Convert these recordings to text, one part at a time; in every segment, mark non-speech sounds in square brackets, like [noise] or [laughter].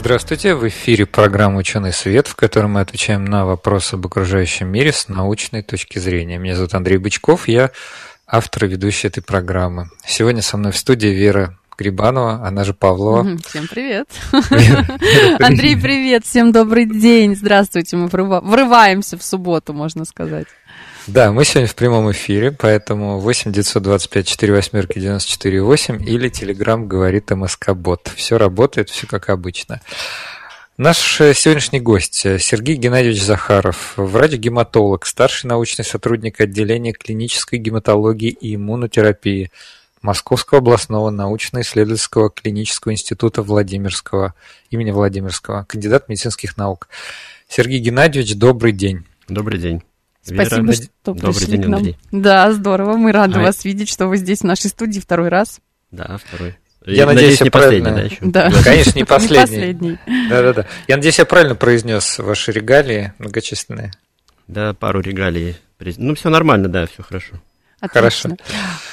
Здравствуйте, в эфире программа «Ученый свет», в которой мы отвечаем на вопросы об окружающем мире с научной точки зрения. Меня зовут Андрей Бычков, я автор и ведущий этой программы. Сегодня со мной в студии Вера Грибанова, она же Павлова. Всем привет. Андрей, привет, всем добрый день. Здравствуйте, мы врываемся в субботу, можно сказать. Да, мы сегодня в прямом эфире, поэтому 8 925 4 восьмерки 94 8 или Телеграм говорит МСК Бот. Все работает, все как обычно. Наш э, сегодняшний гость э, Сергей Геннадьевич Захаров, врач-гематолог, старший научный сотрудник отделения клинической гематологии и иммунотерапии Московского областного научно-исследовательского клинического института Владимирского, имени Владимирского, кандидат медицинских наук. Сергей Геннадьевич, добрый день. Добрый день. Спасибо, Вера. что Добрый пришли день, к нам. Андрей. Да, здорово, мы рады А- вас видеть, что вы здесь в нашей студии второй раз. Да, второй. Я И, надеюсь, я не последний, правильно- да, еще? Да. Конечно, не [laughs] Не последний. последний. Да-да-да. Я надеюсь, я правильно произнес ваши регалии многочисленные. Да, пару регалий. Ну, все нормально, да, все хорошо. Отлично.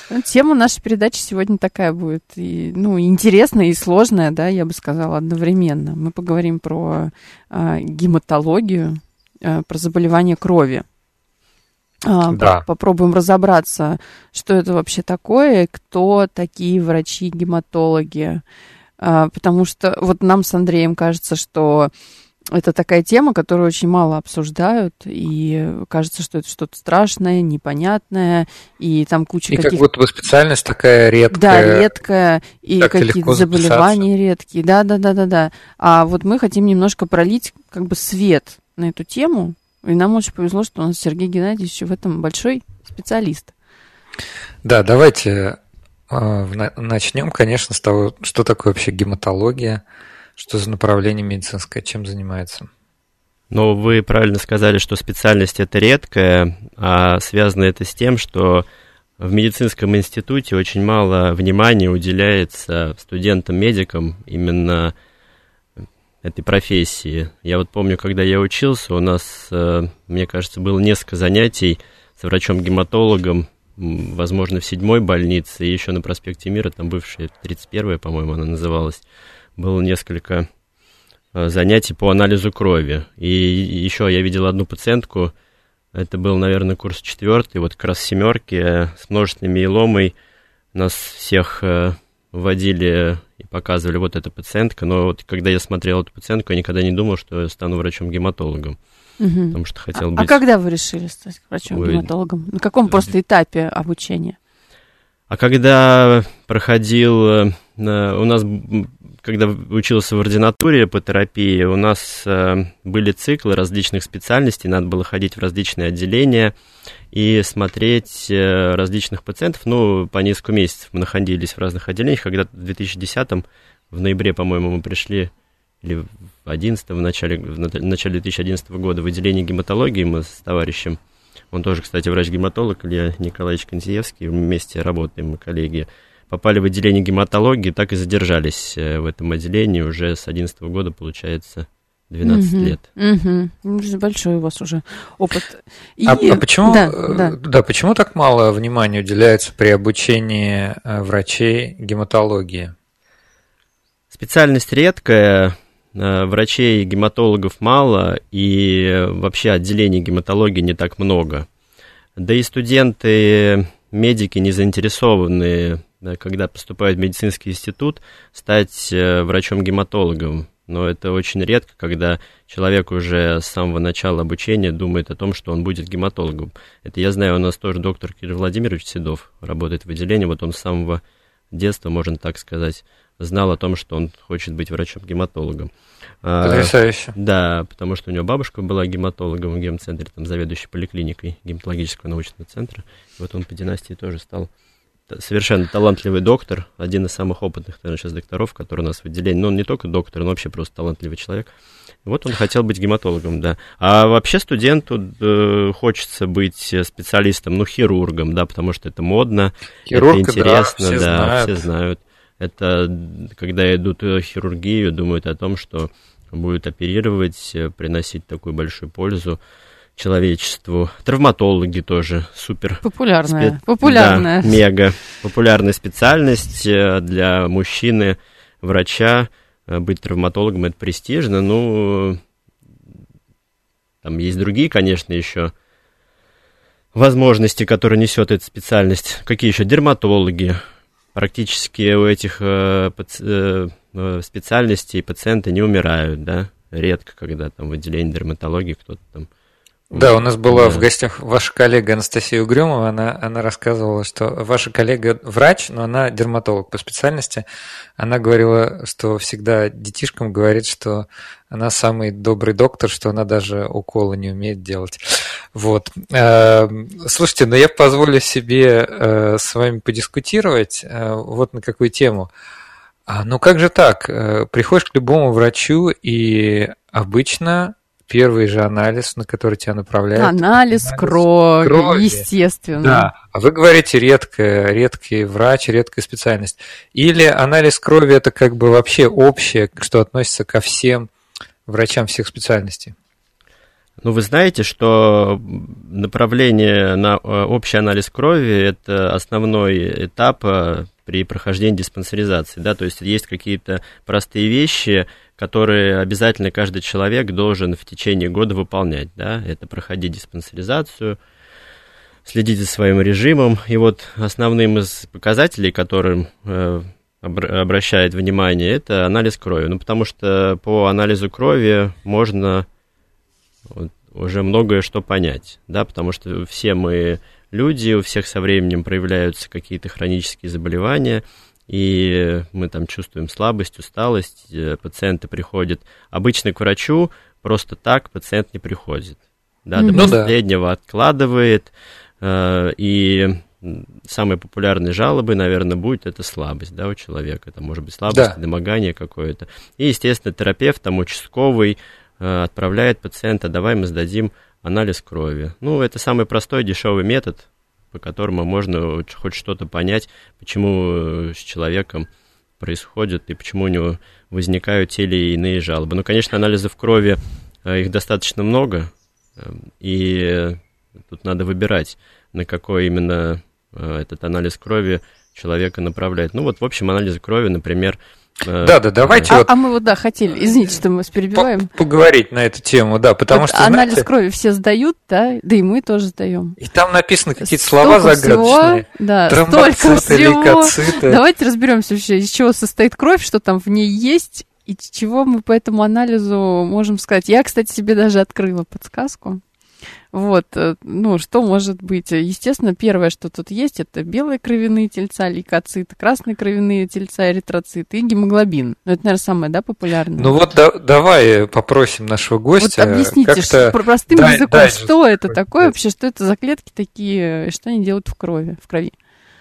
Ну, Тема нашей передачи сегодня такая будет, и, ну, интересная и сложная, да, я бы сказала, одновременно. Мы поговорим про а, гематологию, а, про заболевания крови. А, Да. по- Попробуем разобраться, что это вообще такое, кто такие врачи-гематологи. А, Потому что вот нам с Андреем кажется, что это такая тема, которую очень мало обсуждают, и кажется, что это что-то страшное, непонятное, и там куча И как каких-то... будто бы специальность такая редкая. Да, редкая, и какие-то заболевания редкие. Да, да, да, да, да. А вот мы хотим немножко пролить как бы свет на эту тему. И нам очень повезло, что у нас Сергей Геннадьевич в этом большой специалист. Да, давайте э, начнем, конечно, с того, что такое вообще гематология, что за направление медицинское, чем занимается. Но вы правильно сказали, что специальность это редкая, а связано это с тем, что в медицинском институте очень мало внимания уделяется студентам-медикам именно этой профессии. Я вот помню, когда я учился, у нас, э, мне кажется, было несколько занятий с врачом-гематологом, возможно, в седьмой больнице, и еще на проспекте Мира, там бывшая 31-я, по-моему, она называлась, было несколько э, занятий по анализу крови. И еще я видел одну пациентку, это был, наверное, курс четвертый, вот как раз семерки э, с множественной миеломой. Нас всех вводили и показывали, вот эта пациентка, но вот когда я смотрел эту пациентку, я никогда не думал, что я стану врачом-гематологом, Мгм. потому что хотел А быть... когда вы решили стать врачом-гематологом? На каком просто этапе обучения? А когда проходил, э, у нас, когда учился в ординатуре по терапии, у нас э, были циклы различных специальностей, надо было ходить в различные отделения и смотреть э, различных пациентов, ну, по несколько месяцев мы находились в разных отделениях, когда в 2010 в ноябре, по-моему, мы пришли, или в 11 в начале, в на- начале 2011 года в отделение гематологии мы с товарищем он тоже, кстати, врач-гематолог, Илья Николаевич Контиевский, вместе работаем, мы коллеги. Попали в отделение гематологии, так и задержались э, в этом отделении уже с 11 года, получается, 12 Мгм. лет. Же Большой у вас уже опыт. И- А, а почему, Да, э, да. да, почему так мало внимания уделяется при обучении э, врачей гематологии? Специальность редкая, врачей гематологов мало, и вообще отделений гематологии не так много. Да и студенты, медики не заинтересованы, когда поступают в медицинский институт, стать э, врачом-гематологом. Но это очень редко, когда человек уже с самого начала обучения думает о том, что он будет гематологом. Это я знаю, у нас тоже доктор Кирилл Владимирович Седов работает в отделении, вот он с самого детства, можно так сказать, знал о том, что он хочет быть врачом-гематологом. А, Потрясающе. да, потому что у него бабушка была гематологом в гемцентре, там заведующей поликлиникой гематологического научного центра. И вот он по династии тоже стал совершенно талантливый доктор, один из самых опытных, наверное, сейчас докторов, который у нас в отделении. Но он не только доктор, но вообще просто талантливый человек. Вот он хотел быть гематологом, да. А вообще студенту э, хочется быть специалистом, ну, хирургом, да, потому что это модно, Хирург, это интересно, да, все, да знают. все знают. Это когда идут в хирургию, думают о том, что будет оперировать, приносить такую большую пользу человечеству. Травматологи тоже супер. Популярная. Спе... Популярная. Да, мега. Популярная специальность э, для мужчины, врача. Э, быть травматологом это престижно. Ну, там есть другие, конечно, еще возможности, которые несет эта специальность. Какие еще? Дерматологи. Практически у этих э, специальностей пациенты не умирают, да. Редко, когда там в отделении дерматологии кто-то там да, у нас была да. в гостях ваша коллега Анастасия Угрюмова, она, она рассказывала, что ваша коллега врач, но она дерматолог по специальности. Она говорила, что всегда детишкам говорит, что она самый добрый доктор, что она даже уколы не умеет делать. Вот. Э, слушайте, но я позволю себе э, с вами подискутировать э, вот на какую тему. А, ну как же так? Приходишь к любому врачу, и обычно первый же анализ, на который тебя направляют. Анализ, анализ крови, крови, естественно. Да, а вы говорите редкая, редкий врач, редкая специальность. Или анализ крови это как бы вообще общее, что относится ко всем врачам всех специальностей? Ну, вы знаете, что направление на э, общий анализ крови – это основной этап э, при прохождении диспансеризации, да, то есть есть какие-то простые вещи, которые обязательно каждый человек должен в течение года выполнять, да, это проходить диспансеризацию, следить за своим режимом, и вот основным из показателей, которым э, обращает внимание, это анализ крови, ну, потому что по анализу крови можно вот, уже многое что понять, да, потому что все мы люди, у всех со временем проявляются какие-то хронические заболевания, и мы там чувствуем слабость, усталость, э, пациенты приходят. Обычно к врачу просто так пациент не приходит. Да, до ну, последнего да. откладывает, э, и самые популярные жалобы, наверное, будет это слабость, да, у человека. Это может быть слабость, да. недомогание какое-то. И, естественно, терапевт, там, участковый, э, отправляет пациента, давай мы сдадим анализ крови. Ну, это самый простой, дешевый метод, по которому можно хоть что-то понять, почему э, с человеком происходит и почему у него возникают те или иные жалобы. Ну, конечно, анализов крови, э, их достаточно много, э, и тут надо выбирать, на какой именно этот анализ крови человека направляет. Ну, вот, в общем, анализ крови, например, Э, да, да, давайте. А, вот а мы вот, да, хотели, извините, что мы вас перебиваем. Поговорить на эту тему, да, потому вот что. Анализ знаете, крови все сдают, да, да и мы тоже сдаем. И там написаны какие-то слова загадочные. Всего, да, столько всего. лейкоциты. Давайте разберемся вообще, из чего состоит кровь, что там в ней есть, и чего мы по этому анализу можем сказать. Я, кстати, себе даже открыла подсказку. Вот, э, ну, что может быть? Естественно, первое, что тут есть, это белые кровяные тельца, лейкоциты, красные кровяные тельца, эритроциты и гемоглобин. Ну, это, наверное, самое, да, популярное? Ну вот да, давай попросим нашего гостя. Вот объясните, что, простым дай, языком, дай, что это такое дай. вообще, что это за клетки такие, что они делают в крови, в крови?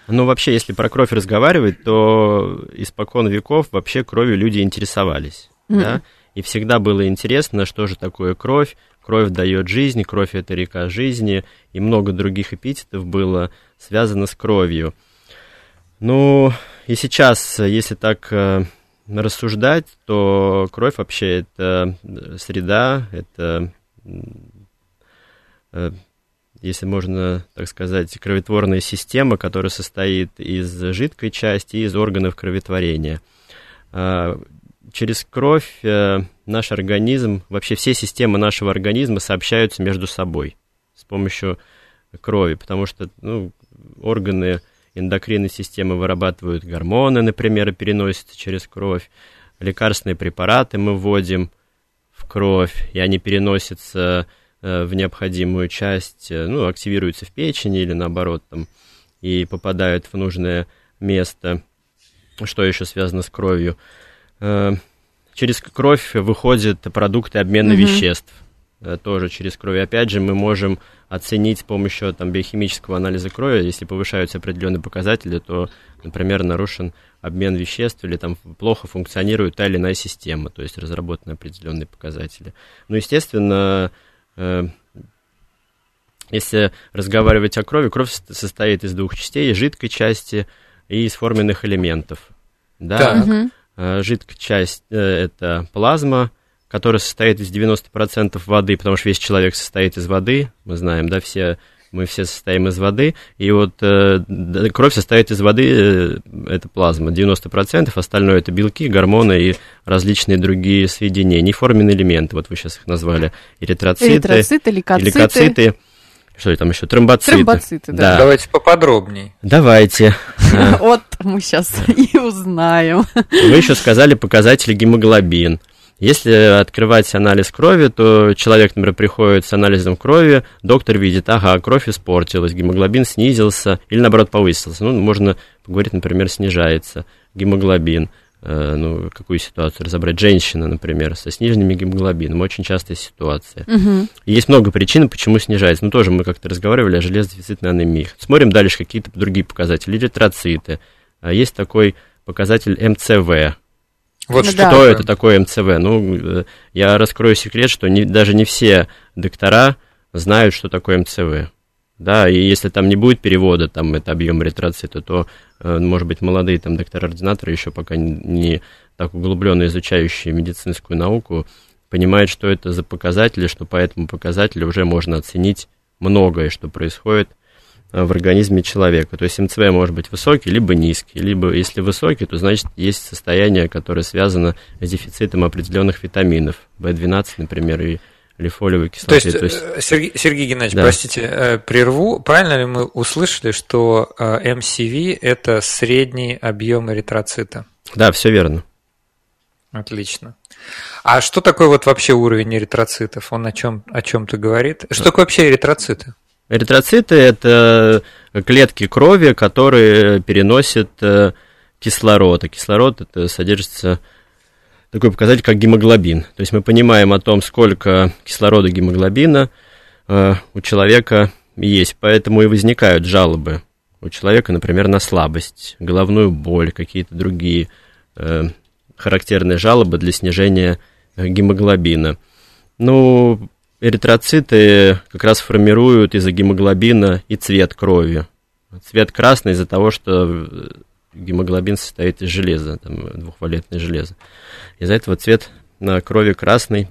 Ну, вообще, если про кровь разговаривать, то испокон веков вообще кровью люди интересовались, mm-hmm. да? И всегда было интересно, что же такое кровь, кровь дает жизнь, кровь это река жизни, и много других эпитетов было связано с кровью. Ну, и сейчас, если так э, рассуждать, то кровь вообще это среда, это, э, если можно так сказать, кроветворная система, которая состоит из жидкой части и из органов кроветворения. Через кровь э, наш организм, вообще все системы нашего организма сообщаются между собой с помощью крови, потому что ну, органы эндокринной системы вырабатывают гормоны, например, и переносятся через кровь. Лекарственные препараты мы вводим в кровь, и они переносятся э, в необходимую часть, э, ну, активируются в печени или наоборот там, и попадают в нужное место. Что еще связано с кровью? Через кровь выходят продукты обмена угу. веществ. э, тоже через кровь. Опять же, мы можем оценить с помощью там, биохимического анализа крови, если повышаются определенные показатели, то, например, нарушен обмен веществ или там плохо функционирует та или иная система, то есть разработаны определенные показатели. Ну, естественно, э, если разговаривать о крови, кровь состоит из двух частей, жидкой части и из форменных элементов. Да, угу. Жидкая часть э, это плазма, которая состоит из 90% воды, потому что весь человек состоит из воды, мы знаем, да, все мы все состоим из воды, и вот э, кровь состоит из воды, э, это плазма, 90%, остальное это белки, гормоны и различные другие соединения, неформенные элементы, вот вы сейчас их назвали, эритроциты, эритроциты лейкоциты. лейкоциты что там еще? Тромбоциты. Тромбоциты, да. да. Давайте поподробнее. Давайте. [laughs] Вот мы сейчас [laughs] и узнаем. Вы еще сказали показатели гемоглобин. Если открывать анализ крови, то человек, например, приходит с анализом крови, доктор видит, ага, кровь испортилась, гемоглобин снизился или, наоборот, повысился. Ну, можно поговорить, например, снижается гемоглобин. Э, ну, какую ситуацию разобрать. Женщина, например, со сниженными гемоглобином, очень частая ситуация. Угу. есть много причин, почему снижается. Ну, тоже мы как-то разговаривали о железодефицитной анемии. Смотрим дальше какие-то другие показатели. Эритроциты. А есть такой показатель МЦВ. Вот ну, что да. это такое МЦВ? Ну, э, я раскрою секрет, что не, даже не все доктора знают, что такое МЦВ да, и если там не будет перевода, там это объем эритроцита, то, может быть, молодые там доктора-ординаторы еще пока не так углубленно изучающие медицинскую науку, понимают, что это за показатели, что по этому показателю уже можно оценить многое, что происходит э, в организме человека. То есть МЦВ может быть высокий, либо низкий. Либо если высокий, то значит есть состояние, которое связано с дефицитом определенных витаминов, В12, например, и или фолиевой кислоты. То есть, То есть... Э, Сергей, Сергей Геннадьевич, да. простите, э, прерву. Правильно ли мы услышали, что MCV э, – это средний объем эритроцита? Да, все верно. Отлично. А что такое вот вообще уровень эритроцитов? Он о чем о чем-то говорит? Что такое вообще эритроциты? Эритроциты – это клетки крови, которые переносят кислород. А кислород это содержится такой показатель, как гемоглобин. То есть мы понимаем о том, сколько кислорода гемоглобина э, у человека есть. Поэтому и возникают жалобы у человека, например, на слабость, головную боль, какие-то другие э, характерные жалобы для снижения э, гемоглобина. Ну, эритроциты как раз формируют из-за гемоглобина и цвет крови. Цвет красный из-за того, что э, гемоглобин состоит из железа, там, двухвалентное железо. Из-за этого цвет на крови красный.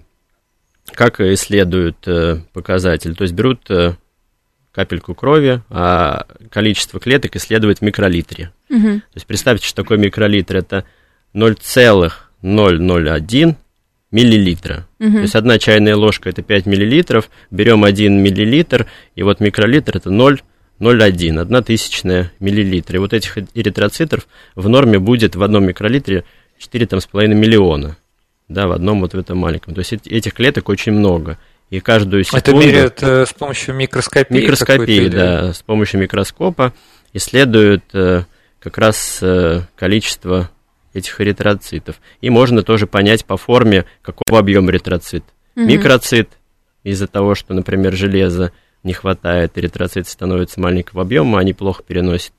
Как исследуют э, показатель? То есть берут э, капельку крови, а количество клеток исследуют в микролитре. Угу. То есть представьте, что такое микролитр. Это 0,001 миллилитра. Угу. То есть одна чайная ложка это 5 миллилитров. Берем 1 миллилитр, и вот микролитр это 0 0,1, одна тысячная миллилитра. И вот этих эритроцитов в норме будет в одном микролитре 4,5 миллиона. Да, в одном вот в этом маленьком. То есть этих клеток очень много. И каждую секунду... Это меряют э, с помощью микроскопии? Микроскопии, да. С помощью микроскопа исследуют э, как раз э, количество этих эритроцитов. И можно тоже понять по форме, какого объема эритроцит. Угу. Микроцит из-за того, что, например, железо не хватает, эритроциты становятся маленького объема, они плохо переносят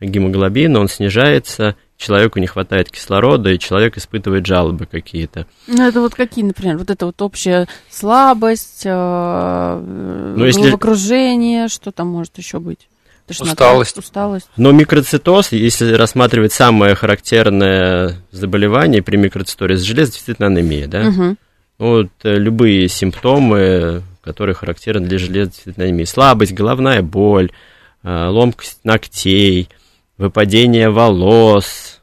гемоглобин, он снижается, человеку не хватает кислорода, и человек испытывает жалобы какие-то. Ну, это вот какие, например, вот это вот общая слабость, э, ну, если... окружение, что там может еще быть? Тошнота, усталость. усталость. Но микроцитоз, если рассматривать самое характерное заболевание при микроцитозе, железодефицитная анемия, да? Угу. Вот э, любые симптомы которые характерны для железодефицитной анемии. Слабость, головная боль, э, ломкость ногтей, выпадение волос.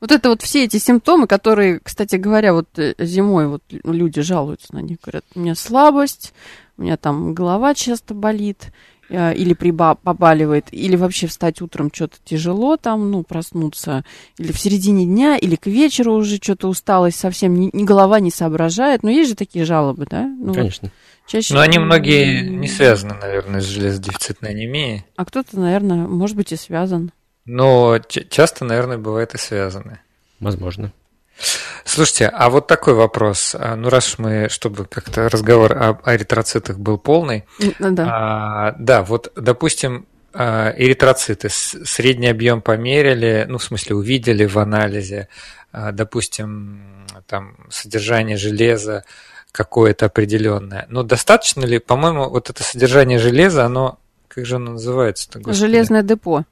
Вот это вот все эти симптомы, которые, кстати говоря, вот э, зимой вот люди жалуются на них, говорят, у меня слабость, у меня там голова часто болит, э, или приба побаливает, или вообще встать утром что-то тяжело там, ну, проснуться, или в середине дня, или к вечеру уже что-то усталость совсем, ни, ни голова не соображает. Но есть же такие жалобы, да? Ну, Конечно. Вот. Чаще... Но они многие не связаны, наверное, с железодефицитной анемией. А кто-то, наверное, может быть и связан. Но часто, наверное, бывает и связаны. Возможно. Слушайте, а вот такой вопрос. А, ну, раз мы, чтобы как-то разговор об эритроцитах был полный. Да. А, да, вот, допустим, а, эритроциты, средний объем померили, ну, в смысле, увидели в анализе, а, допустим, там, содержание железа какое-то определенное. Но достаточно ли, по-моему, вот это содержание железа, оно, как же оно называется? Железное депо.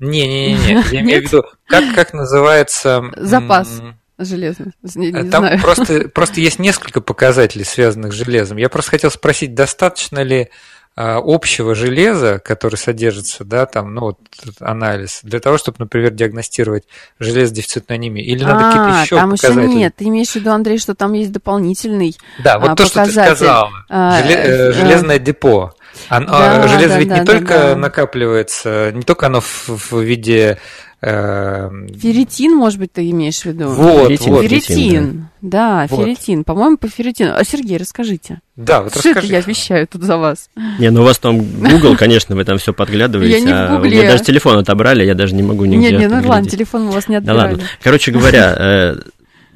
Не-не-не, [laughs] я имею в виду, как, как называется... Запас железный. Не, не Там знаю. Просто, просто есть несколько показателей, связанных с железом. Я просто хотел спросить, достаточно ли общего железа, который содержится, да, там, ну, вот анализ, для того, чтобы, например, диагностировать железодефицитную анемию? Или надо а, какие-то еще там показатели? еще нет. Ты имеешь в виду, Андрей, что там есть дополнительный Да, вот а, то, показатель. что ты сказал. А, Желе, э, железное а, депо. Оно, да, железо да, ведь да, не да, только да. накапливается, не только оно в, в виде ферритин, может быть, ты имеешь в виду? Вот, ферритин. Вот. ферритин. Да, вот. ферритин. По-моему, по ферритину. А, Сергей, расскажите. Да, вот Что расскажи. это я вещаю тут за вас? Не, ну у вас там Google, конечно, вы там все подглядываете. Я не а в Гугле. У меня даже телефон отобрали, я даже не могу нигде Нет, нет, ну ладно, телефон у вас не отбирали. Да ладно. Короче говоря, э,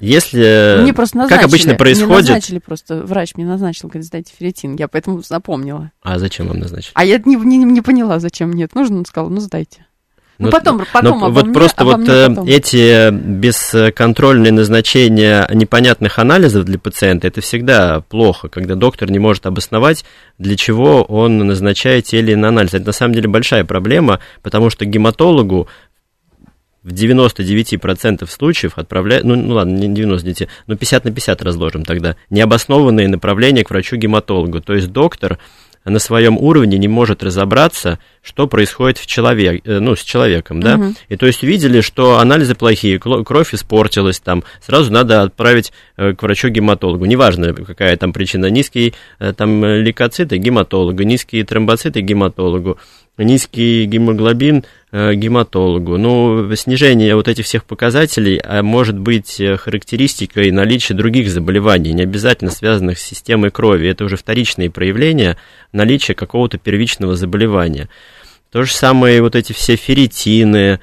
если, мне просто назначили, как обычно происходит... Мне назначили просто, врач мне назначил, говорит, сдайте ферритин, я поэтому запомнила. А зачем вам назначили? А я не, не, не поняла, зачем нет. Нужно, он сказал, ну сдайте. Ну, потом, потом но, вот мне, просто вот э, потом. эти бесконтрольные назначения непонятных анализов для пациента, это всегда плохо, когда доктор не может обосновать, для чего он назначает те или иные анализы. Это на самом деле большая проблема, потому что гематологу в 99% случаев отправляют, ну, ну ладно, не 99, но 50 на 50 разложим тогда, необоснованные направления к врачу-гематологу. То есть доктор на своем уровне не может разобраться, что происходит в человек, э, ну, с человеком, да, угу. и то есть видели, что анализы плохие, кровь испортилась, там, сразу надо отправить э, к врачу-гематологу, неважно, какая там причина, низкие э, там лейкоциты гематологу, низкие тромбоциты гематологу, низкий гемоглобин гематологу. Ну, снижение вот этих всех показателей а может быть э, характеристикой наличия других заболеваний, не обязательно связанных с системой крови. Это уже вторичные проявления наличия какого-то первичного заболевания. То же самое вот эти все ферритины,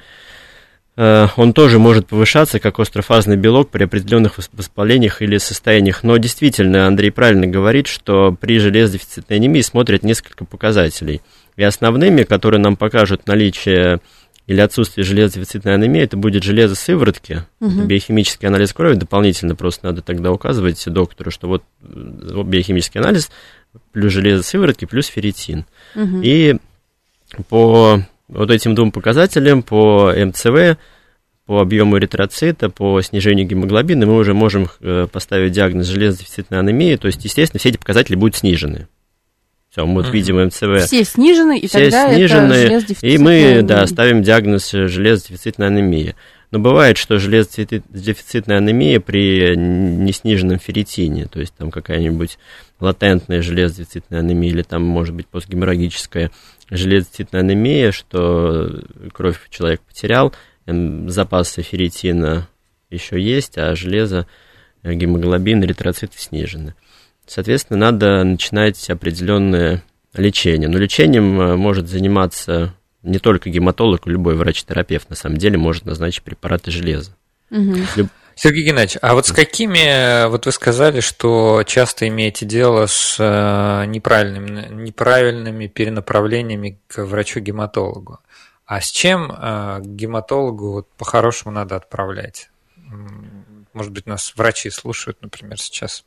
э, он тоже может повышаться как острофазный белок при определенных воспалениях или состояниях. Но действительно, Андрей правильно говорит, что при железодефицитной анемии смотрят несколько показателей – и основными, которые нам покажут наличие или отсутствие железодефицитной анемии, это будет железо сыворотки, угу. биохимический анализ крови, дополнительно просто надо тогда указывать доктору, что вот э, биохимический анализ плюс железо сыворотки плюс ферритин. Угу. И по вот этим двум показателям, по МЦВ, по объему эритроцита, по снижению гемоглобина, мы уже можем э, поставить диагноз железодефицитной анемии, то есть, естественно, все эти показатели будут снижены. Все, мы видим МЦВ. Все снижены, и все тогда снижены, это И мы, да, ставим диагноз железодефицитной анемии. Но бывает, что железодефицитная анемия при несниженном ферритине, то есть там какая-нибудь латентная железодефицитная анемия или там, может быть, постгеморрагическая железодефицитная анемия, что кровь человек потерял, запасы ферритина еще есть, а железо, э, гемоглобин, эритроциты снижены. Соответственно, надо начинать определенное лечение. Но лечением э, может заниматься не только гематолог, любой врач-терапевт, на самом деле, может назначить препараты железа. Угу. Люб... Сергей Геннадьевич, а вот с какими, вот вы сказали, что часто имеете дело с э, неправильными, неправильными перенаправлениями к врачу-гематологу. А с чем э, гематологу вот, по-хорошему надо отправлять? Может быть, нас врачи слушают, например, сейчас.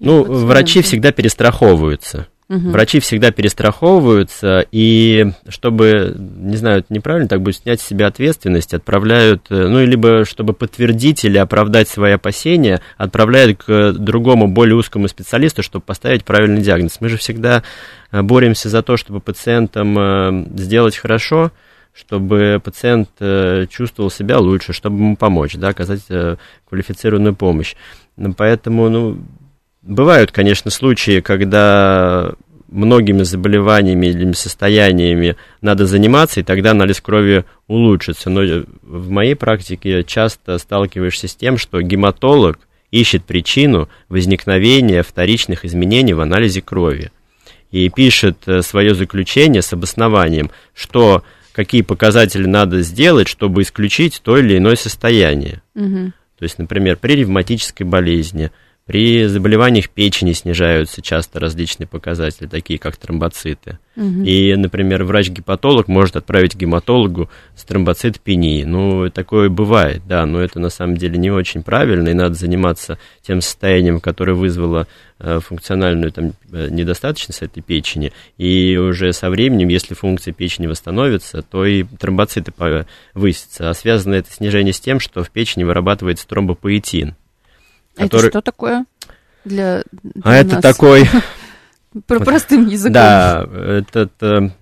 Ну, врачи всегда перестраховываются. Угу. Врачи всегда перестраховываются, и чтобы, не знаю, неправильно так будет, снять с себя ответственность, отправляют, э, ну, либо чтобы подтвердить или оправдать свои опасения, отправляют к другому, более узкому специалисту, чтобы поставить правильный диагноз. Мы же всегда э, боремся за то, чтобы пациентам э, сделать хорошо, чтобы пациент чувствовал себя лучше, чтобы ему помочь, да, оказать квалифицированную помощь. Поэтому, ну, Бывают, конечно, случаи, когда многими заболеваниями или состояниями надо заниматься, и тогда анализ крови улучшится. Но в моей практике часто сталкиваешься с тем, что гематолог ищет причину возникновения вторичных изменений в анализе крови и пишет э, свое заключение с обоснованием, что какие показатели надо сделать, чтобы исключить то или иное состояние. Угу. То есть, например, при ревматической болезни, при заболеваниях печени снижаются часто различные показатели, такие как тромбоциты. Угу. И, например, врач-гепатолог может отправить гематологу с тромбоцитопенией. Ну, такое бывает, да, но это на самом деле не очень правильно, и надо заниматься тем состоянием, которое вызвало э, функциональную там, э, недостаточность этой печени. И уже со временем, если функция печени восстановится, то и тромбоциты повысятся. А связано это снижение с тем, что в печени вырабатывается тромбопоэтин. Который... Это что такое? Для, для а нас? это такой... [laughs] Простым языком. Да, это, это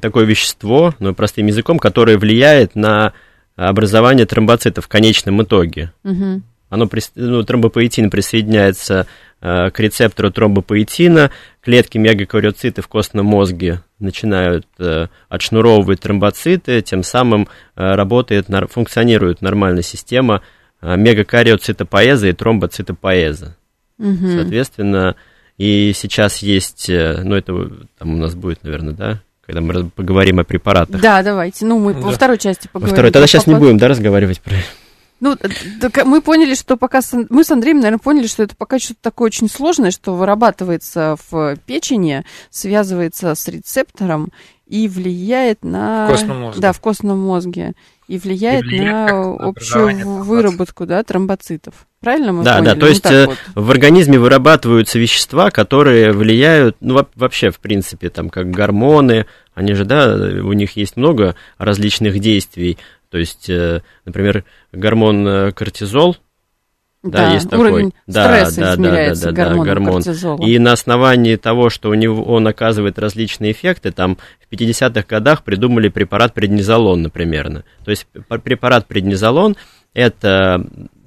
такое вещество, но простым языком, которое влияет на образование тромбоцитов в конечном итоге. Угу. Оно, ну, тромбопоэтин присоединяется э, к рецептору тромбопоэтина, клетки мегакариоциты в костном мозге начинают э, отшнуровывать тромбоциты, тем самым э, работает, функционирует нормальная система Э, мегакариоцитопоэза и тромбоцитопоэза. Угу. Соответственно, и сейчас есть, э, ну это там у нас будет, наверное, да, когда мы поговорим о препаратах. Да, давайте. Ну, мы да. во второй части поговорим. Во второй. Тогда сейчас не будем, да, разговаривать про ну, так мы поняли, что пока... Мы с Андреем, наверное, поняли, что это пока что-то такое очень сложное, что вырабатывается в печени, связывается с рецептором и влияет на... В костном мозге. Да, в костном мозге и влияет, и влияет на общую выработку да, тромбоцитов. Правильно мы да, поняли? Да, то есть э, вот. в организме вырабатываются вещества, которые влияют, ну, вообще, в принципе, там, как гормоны, они же, да, у них есть много различных действий. То есть, э, например, гормон э, кортизол, да, да, есть такой. Да, да, да, да, да, гормон. Кортизола. И на основании того, что у него он оказывает различные эффекты, там в 50-х годах придумали препарат преднизолон, например. То есть препарат преднизолон это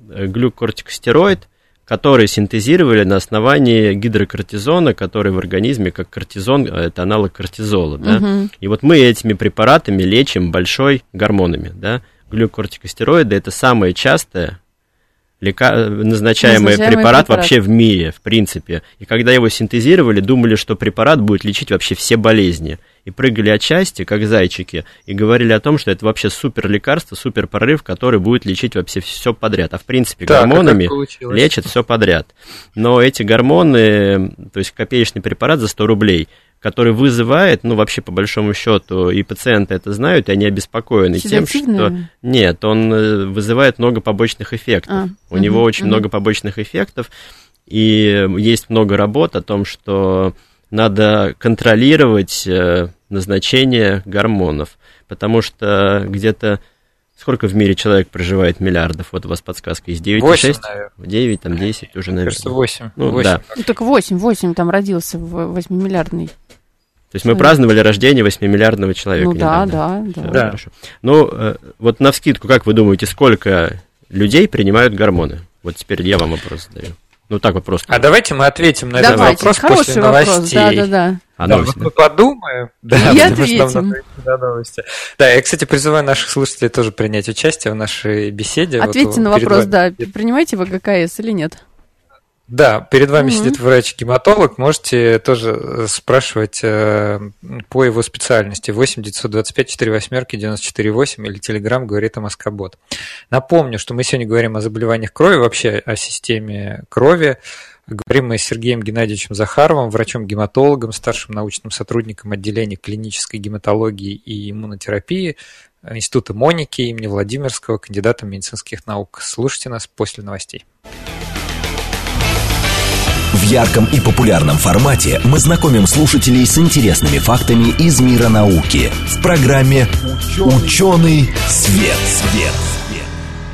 э, глюкортикостероид, который синтезировали на основании гидрокортизона, который в организме, как кортизон, э, это аналог кортизола. Да? Угу. И вот мы этими препаратами лечим большой гормонами. Да? Глюкортикостероиды – это самое частое лека... назначаемый, назначаемый препарат, препарат вообще в мире, в принципе. И когда его синтезировали, думали, что препарат будет лечить вообще все болезни. И прыгали от счастья, как зайчики, и говорили о том, что это вообще супер лекарство, супер прорыв, который будет лечить вообще все подряд. А в принципе так, а гормонами лечат все подряд. Но эти гормоны, то есть копеечный препарат за 100 рублей, который вызывает, ну, вообще, по большому счету, и пациенты это знают, и они обеспокоены тем, что... Нет, он э, вызывает много побочных эффектов. А, У угу, него очень угу. много побочных эффектов, и есть много работ о том, что надо контролировать э, назначение гормонов, потому что где-то Сколько в мире человек проживает миллиардов? Вот у вас подсказка есть 9, 8, 6? Наверное. 9, там 10 уже, наверное. Кажется, 8. Ну, 8. да. Ну, так 8, 8 там родился в 8-миллиардный. То есть мы праздновали рождение 8-миллиардного человека. Ну да, да, да. да. Хорошо. Ну, э, вот на вскидку, как вы думаете, сколько людей принимают гормоны? Вот теперь я вам вопрос задаю. Ну, так вот просто. А давайте мы ответим на давайте. этот вопрос Хороший после вопрос. новостей. Да, да, да. А да, мы подумаем. Да, и ответим. Да, новости. Да, я, кстати, призываю наших слушателей тоже принять участие в нашей беседе. Ответьте вот, на вопрос, вами. да, принимаете вы ГКС или нет? Да, перед вами угу. сидит врач-гематолог, можете тоже э, спрашивать э, по его специальности 8 925 4 восьмерки 94 8 или Телеграм говорит о Москобот. Напомню, что мы сегодня говорим о заболеваниях крови, вообще о системе крови. Говорим мы с Сергеем Геннадьевичем Захаровым, врачом-гематологом, старшим научным сотрудником отделения клинической гематологии и иммунотерапии Института Моники имени Владимирского, кандидатом медицинских наук. Слушайте нас после новостей. В ярком и популярном формате мы знакомим слушателей с интересными фактами из мира науки в программе «Ученый свет». свет.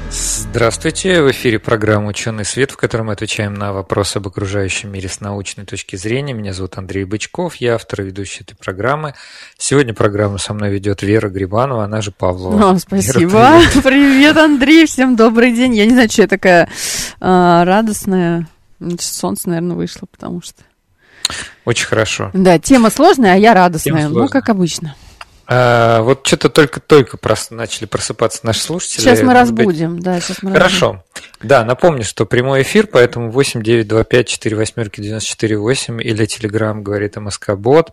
Здравствуйте, в эфире программа «Ученый свет», в которой мы отвечаем на вопросы об окружающем мире с научной точки зрения. Меня зовут Андрей Бычков, я автор и ведущий этой программы. Сегодня программу со мной ведет Вера Грибанова, она же Павлова. О, спасибо. Вера, привет. [laughs] привет, Андрей, всем добрый день. Я не знаю, что я такая а, радостная. Солнце, наверное, вышло, потому что... Очень хорошо. Да, тема сложная, а я радостная. Ну, как обычно. А, вот что-то только-только прос... начали просыпаться наши слушатели. Сейчас мы разбудим, да, сейчас мы Хорошо. Разбудим. Да, напомню, что прямой эфир, поэтому 8 9 2 5 4 восьмерки 94 8 или Телеграм говорит МСК Бот.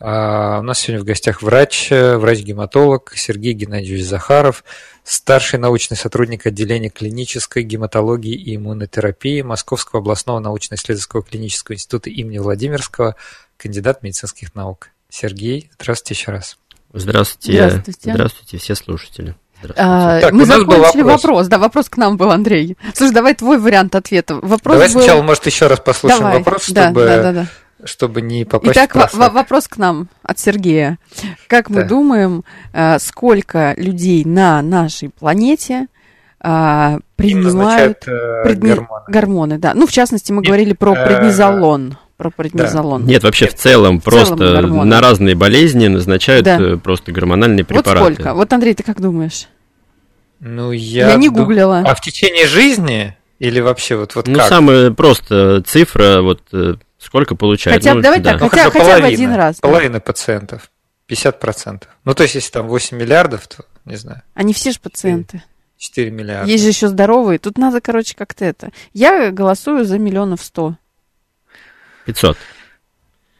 А у нас сегодня в гостях врач, врач-гематолог Сергей Геннадьевич Захаров, старший научный сотрудник отделения клинической гематологии и иммунотерапии Московского областного научно-исследовательского клинического института имени Владимирского, кандидат медицинских наук. Сергей, здравствуйте еще раз. Здравствуйте. Здравствуйте, здравствуйте все слушатели. А, так, мы закончили вопрос. вопрос. Да, вопрос к нам был, Андрей. Слушай, давай твой вариант ответа. Вопрос давай был... сначала, может, еще раз послушаем давай. вопрос, чтобы, да, да, да, да. Чтобы не попасть Итак, в просак. вопрос к нам от Сергея. Как мы да. думаем, э, сколько людей на нашей планете а, принимают э, предни... гормоны. гормоны? Да. Ну, в частности, мы Нет, говорили про э, преднизолон про преднизолон. Да. Нет, вообще в целом в просто целом на разные болезни назначают да. Просто гормональные препараты. Вот сколько? Вот, Андрей, ты как думаешь? Ну, я... Я не гуглила. А в течение жизни или вообще вот, вот ну, как? Ну, самая просто цифра, вот сколько получают. Хотя, ну, давай да. так, ну, хотя, хотя половина, бы один раз. Половина пациентов, 50%. Ну, то есть, если там 8 миллиардов, то, не знаю. Они все же пациенты. 4 миллиарда. Есть же еще здоровые. Тут надо, короче, как-то это. Я голосую за миллионов сто. 500.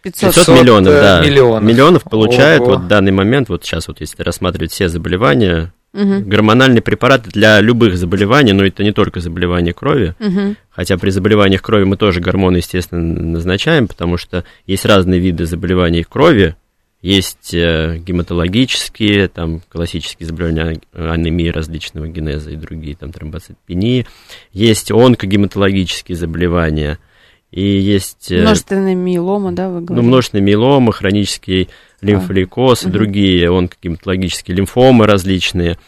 500, 500 миллионов, э, да. Миллионов, миллионов получают Ого. вот в данный момент, вот сейчас вот если рассматривать все заболевания, угу. гормональные препараты для любых заболеваний, но это не только заболевания крови, угу. хотя при заболеваниях крови мы тоже гормоны, естественно, назначаем, потому что есть разные виды заболеваний крови, есть э, гематологические, там классические заболевания анемии различного генеза и другие, там тромбоцитопении, есть онкогематологические заболевания – и есть... Э, множественная миелома, да, вы говорите? Ну, множественная миелома, хронический лимфолейкоз а, и другие онкогематологические лимфомы различные.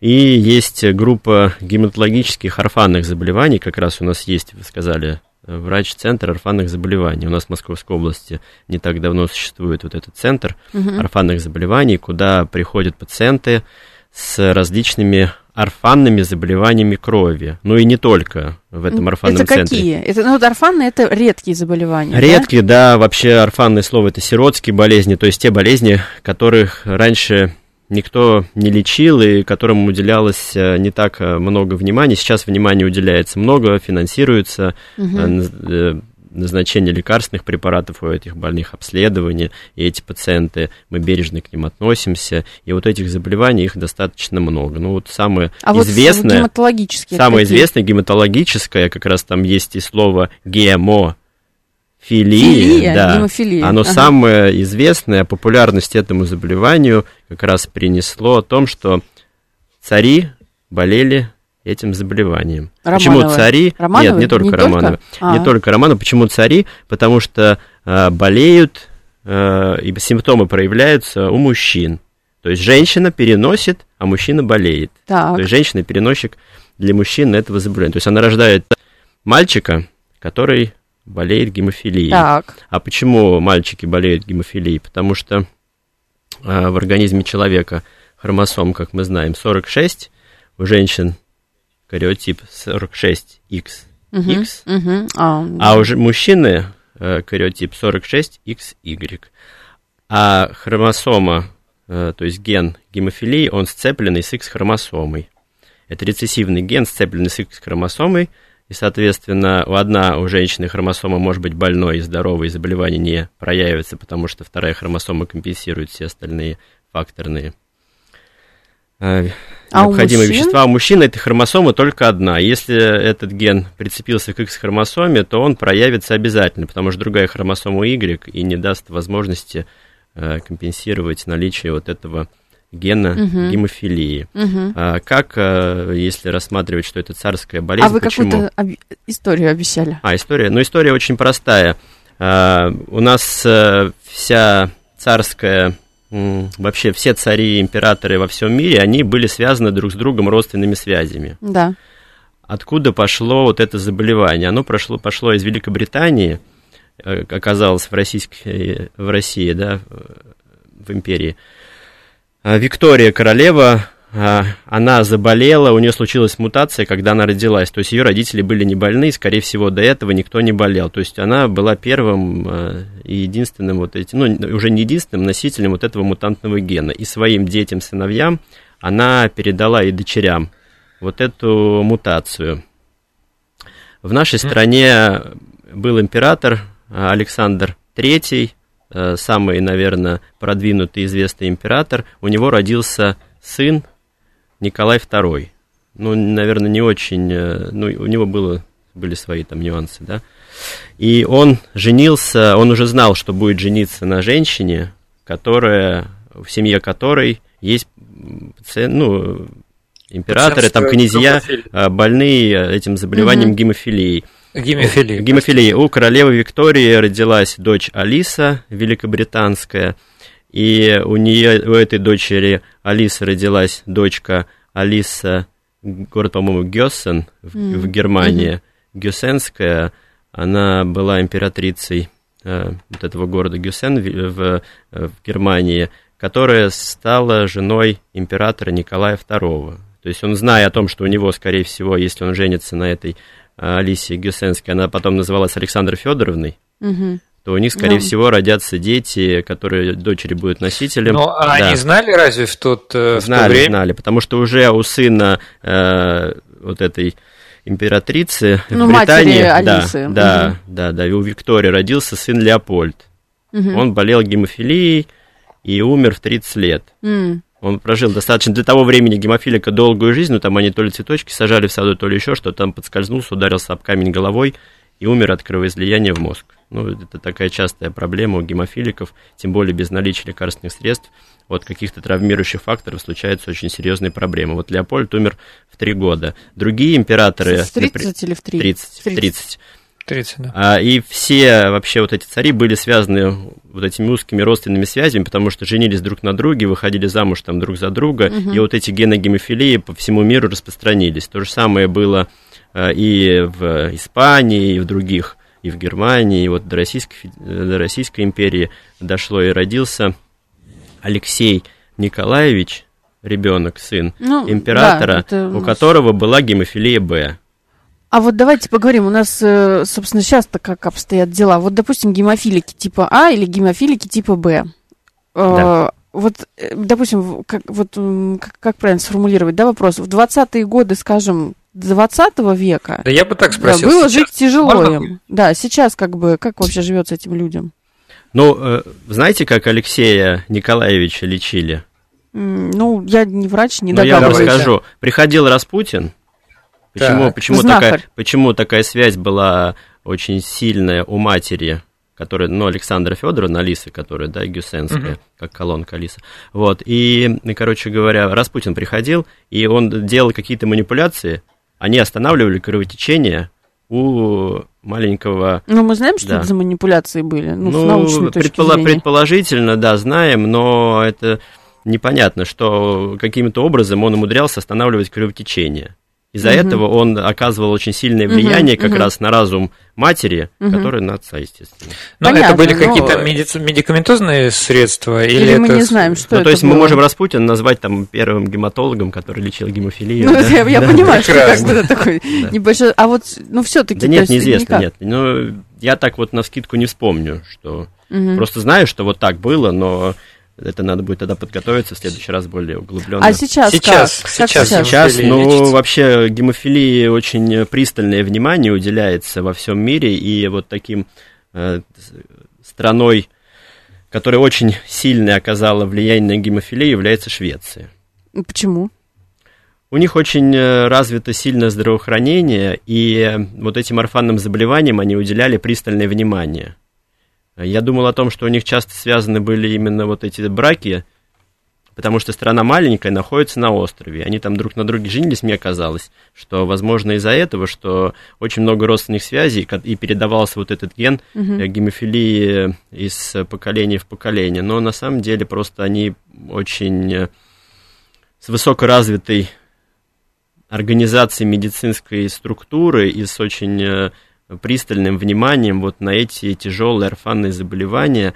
И есть группа гематологических орфанных заболеваний, как раз у нас есть, вы сказали, врач-центр орфанных заболеваний. У нас в Московской области не так давно существует вот этот центр угу. орфанных заболеваний, куда приходят пациенты с различными орфанными заболеваниями крови. Ну и не только в этом орфанном это центре. какие? Это, ну, вот орфанные это редкие заболевания. Редкие, да? да, вообще орфанное слово это сиротские болезни, то есть те болезни, которых раньше никто не лечил и которым уделялось э, не так э, много внимания. Сейчас внимания уделяется много, финансируется, угу назначение лекарственных препаратов у этих больных, обследование, и эти пациенты, мы бережно к ним относимся, и вот этих заболеваний их достаточно много. Ну вот самое а известное... Вот гематологические самое какие? известное гематологическое, как раз там есть и слово гемо, Филии, Филия, да, гемофилия. оно ага. самое известное, популярность этому заболеванию как раз принесло о том, что цари болели этим заболеванием. Романовы. Почему цари? Романовы? Нет, не только не Романовы. Только? Не только Романовы. Почему цари? Потому что э, болеют, э, и симптомы проявляются у мужчин. То есть женщина переносит, а мужчина болеет. Так. То есть женщина переносчик для мужчин этого заболевания. То есть она рождает мальчика, который болеет гемофилией. Так. А почему мальчики болеют гемофилией? Потому что э, в организме человека хромосом, как мы знаем, 46, у женщин кариотип 46XX, угу, угу. А, а уже мужчины э, кариотип 46XY. А хромосома, э, то есть ген гемофилии, он сцепленный с X-хромосомой. Это рецессивный ген, сцепленный с X-хромосомой, и, соответственно, у одна у женщины хромосома может быть больной и здоровой, и заболевание не проявится, потому что вторая хромосома компенсирует все остальные факторные Э, а необходимые вещества. А у мужчины этой хромосомы только одна. Если этот ген прицепился к X-хромосоме, то он проявится обязательно, потому что другая хромосома Y и не даст возможности э, компенсировать наличие вот этого гена угу. гемофилии. Угу. А, как, э, если рассматривать, что это царская болезнь, А вы какую-то об... историю обещали? А, история? Ну, история очень простая. А, у нас вся царская вообще все цари и императоры во всем мире, они были связаны друг с другом родственными связями. Да. Откуда пошло вот это заболевание? Оно прошло, пошло из Великобритании, э, оказалось в, российской, в России, да, в империи. А Виктория королева она заболела, у нее случилась мутация, когда она родилась. То есть ее родители были не больны, и, скорее всего, до этого никто не болел. То есть она была первым а, и единственным вот этим, ну, уже не единственным носителем вот этого мутантного гена. И своим детям, сыновьям она передала и дочерям вот эту мутацию. В нашей стране был император Александр III, самый, наверное, продвинутый известный император, у него родился сын Николай II. Ну, наверное, не очень, э, ну, у него было, были свои там нюансы, да. И он женился, он уже знал, что будет жениться на женщине, которая, в семье которой есть, ну, императоры, там, князья, а, больные этим заболеванием угу. гемофилией. Гемофилии. Гемофилии. У королевы Виктории родилась дочь Алиса, великобританская, и у нее, у этой дочери Алисы родилась дочка Алиса, город, по-моему, Гессен в, mm. в Германии, mm-hmm. Гюссенская, она была императрицей э, вот этого города Гюссен в, в, в Германии, которая стала женой императора Николая II. То есть он, зная о том, что у него, скорее всего, если он женится на этой э, Алисе Гюссенской, она потом называлась Александрой Федоровной, угу. То у них, скорее ну. всего, родятся дети, которые дочери будут носителем. Ну, а да. они знали разве в тот знали, в то время? Знали, потому что уже у сына э, вот этой императрицы ну, в Британии, Алисы. Да, угу. да, да, да, и у Виктории родился сын Леопольд. Угу. Он болел гемофилией и умер в 30 лет. Угу. Он прожил достаточно для того времени гемофилика долгую жизнь, но там они то ли цветочки сажали в саду, то ли еще что, там подскользнулся, ударился об камень головой и умер от кровоизлияния в мозг. Ну, это такая частая проблема у гемофиликов, тем более без наличия лекарственных средств. От каких-то травмирующих факторов случаются очень серьезные проблемы. Вот Леопольд умер в три года. Другие императоры... В 30 например, или в 3? 30. 30. 30. 30, да. А, и все вообще вот эти цари были связаны вот этими узкими родственными связями, потому что женились друг на друге, выходили замуж там друг за друга, угу. и вот эти гены гемофилии по всему миру распространились. То же самое было а, и в Испании, и в других, и в Германии, и вот до Российской, до Российской империи дошло и родился Алексей Николаевич, ребенок, сын ну, императора, да, это... у которого была гемофилия Б. А вот давайте поговорим, у нас, э, собственно, сейчас-то как обстоят дела. Вот, допустим, гемофилики типа А или гемофилики типа Б. Э, да. Вот, э, допустим, как, вот, как, как правильно сформулировать, да, вопрос. В 20-е годы, скажем, 20 века да я бы так спросил, да, было сейчас. жить тяжело Можно? им. Да, сейчас как бы, как вообще живется этим людям? Ну, знаете, как Алексея Николаевича лечили? Ну, я не врач, не Но догадываюсь. я вам расскажу. Приходил Распутин, Почему, так. почему, такая, почему такая связь была очень сильная у матери, которая, ну, Александра Федоровна, Алиса, которая, да, Гюсенская, угу. как колонка Алиса. Вот, и, короче говоря, Распутин приходил, и он делал какие-то манипуляции, они останавливали кровотечение у маленького... Ну, мы знаем, что да. это за манипуляции были, ну, ну с научной точки предполо- зрения. Предположительно, да, знаем, но это непонятно, что каким-то образом он умудрялся останавливать кровотечение. Из-за угу. этого он оказывал очень сильное влияние угу, как угу. раз на разум матери, угу. которая на отца, естественно. Но Понятно, это были какие-то но... меди- медикаментозные средства? Или, или мы это... не знаем, что ну, это то есть было? мы можем Распутина назвать там первым гематологом, который лечил гемофилию. Ну, да? я, я да. понимаю, что как бы такой небольшой... А вот, ну, все таки Да нет, неизвестно, нет. Ну, я так вот на скидку не вспомню, что... Просто знаю, что вот так было, но это надо будет тогда подготовиться в следующий раз более углубленно. А сейчас сейчас, как? сейчас, как сейчас, ну лечится? вообще гемофилии очень пристальное внимание уделяется во всем мире, и вот таким э, страной, которая очень сильно оказала влияние на гемофилию, является Швеция. Почему? У них очень э, развито сильное здравоохранение, и вот этим орфанным заболеваниям они уделяли пристальное внимание. Я думал о том, что у них часто связаны были именно вот эти браки, потому что страна маленькая, находится на острове. Они там друг на друге женились, мне казалось, что, возможно, из-за этого, что очень много родственных связей, и передавался вот этот ген угу. гемофилии из поколения в поколение. Но на самом деле просто они очень э, с высокоразвитой организацией медицинской структуры и с очень э, пристальным вниманием вот на эти тяжелые орфанные заболевания,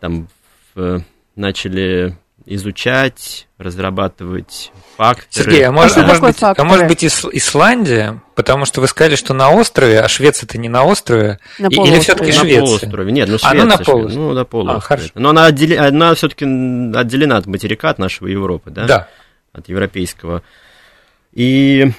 там в, начали изучать, разрабатывать факторы. Сергей, а, может, а, может, быть, а может быть Исландия? Потому что вы сказали, что на острове, а Швеция-то не на острове. На Или все-таки Швеция? На полуострове. Нет, ну Швеция. Она на полуострове. Ну, на полуострове. А, Но она, отдел... она все-таки отделена от материка, от нашего Европы, да? Да. От европейского. И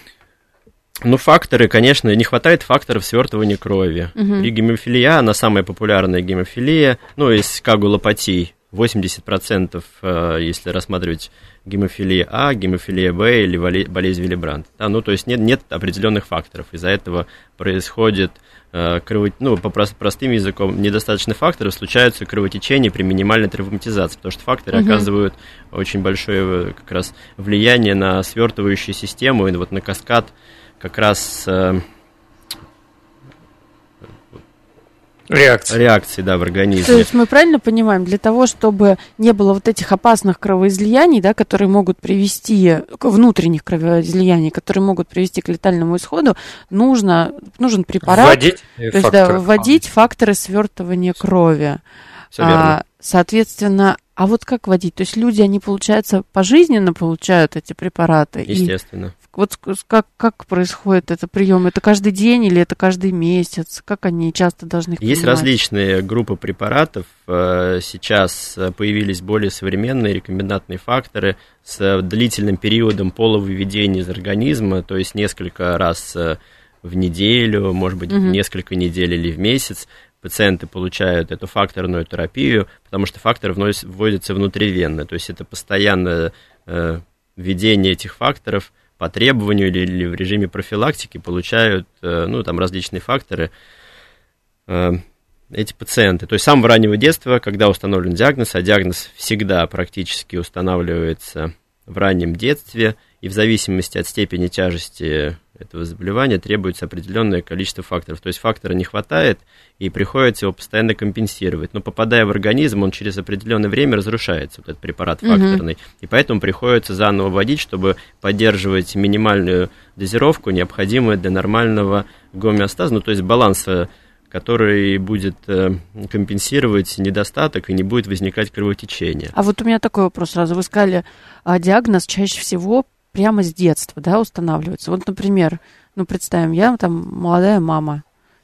Ну, факторы, конечно, не хватает факторов свертывания крови. Мгм. При гемофилия, она самая популярная гемофилия, ну, из коагулопатий, 80%, э, если рассматривать гемофилия А, гемофилия Б или боле- болезнь Виллибрант. Да, ну, то есть нет, нет определенных факторов. Из-за этого происходит э, крово- ну, по прос- простым языком, недостаточно факторов, случаются кровотечения при минимальной травматизации, потому что факторы Мгм. оказывают очень большое э, как раз влияние на свертывающую систему и вот на каскад как раз э, Реакция. реакции да, в То организме. есть мы правильно понимаем, для того, чтобы не было вот этих опасных кровоизлияний, да, которые могут привести к внутренних кровоизлияний, которые могут привести к летальному исходу, нужно, нужен препарат, Вводить то есть, да, вводить факторы свертывания крови. Все верно. А, соответственно, а вот как вводить? То есть люди, они, получается, пожизненно получают эти препараты? И Естественно. Вот как, как происходит это прием? Это каждый день или это каждый месяц? Как они часто должны их Есть принимать? различные группы препаратов. Э, Сейчас э, появились более современные рекомендательные факторы с э, длительным периодом полувыведения из организма, то есть несколько раз в неделю, может быть, Мгм. несколько недель или в месяц пациенты получают эту факторную терапию, потому что фактор вводится внутривенно, то есть это постоянное э, введение этих факторов по требованию или, или в режиме профилактики получают э, ну, там различные факторы, э, эти пациенты. То есть с самого раннего детства, когда установлен диагноз, а диагноз всегда практически устанавливается в раннем детстве, и в зависимости от степени тяжести этого заболевания требуется определенное количество факторов. То есть фактора не хватает, и приходится его постоянно компенсировать. Но попадая в организм, он через определенное время разрушается, вот этот препарат факторный. И поэтому приходится заново вводить, чтобы поддерживать минимальную дозировку, необходимую для нормального гомеостаза, ну то есть баланса который будет э, компенсировать недостаток и не будет возникать кровотечение. А вот у меня такой вопрос сразу. Вы сказали, а, диагноз чаще всего прямо с детства, да, устанавливается. Вот, например, ну, представим, я там молодая мама,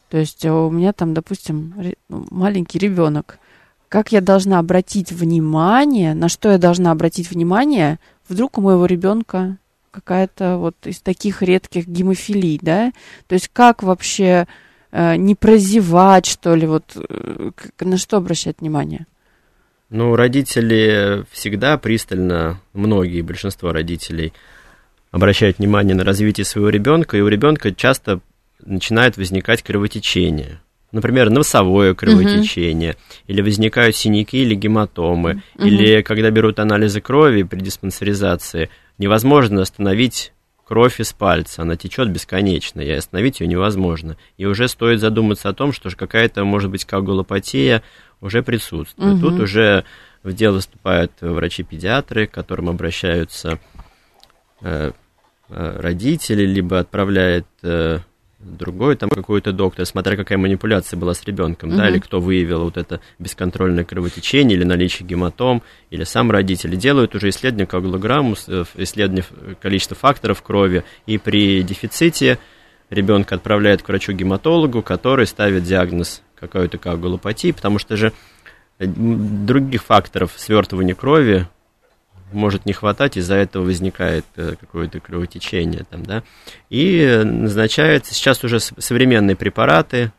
то есть э, у меня там, допустим, ну, маленький ребенок. Как я должна обратить внимание, на что я должна обратить внимание, вдруг у моего ребенка какая-то вот из таких редких гемофилий, да? То есть как вообще э, не прозевать, что ли, вот э, на что обращать внимание? Ну, родители всегда пристально, многие, большинство родителей обращают внимание на развитие своего ребенка, и у ребенка часто начинает возникать кровотечение. Например, носовое кровотечение, или возникают синяки или гематомы, Мгм. или когда берут анализы крови при диспансеризации, невозможно остановить кровь из пальца, она течет бесконечно, и остановить ее невозможно. И уже стоит задуматься о том, что какая-то, может быть, коагулопатия уже присутствует. Мгм. Тут уже в дело вступают врачи-педиатры, к которым обращаются э, родители, либо отправляет э, другой там какой-то доктор, смотря какая манипуляция была с ребенком, да, Мгм. или кто выявил вот это бесконтрольное кровотечение или наличие гематом, или сам родители делают уже исследование коагулограмму, э, исследование количества факторов крови, и при дефиците ребенка отправляют к врачу-гематологу, который ставит диагноз какой-то коагулопатии, потому что же э, других факторов свертывания крови может не хватать, из-за этого возникает э, какое-то кровотечение там, да, и назначаются сейчас уже современные препараты,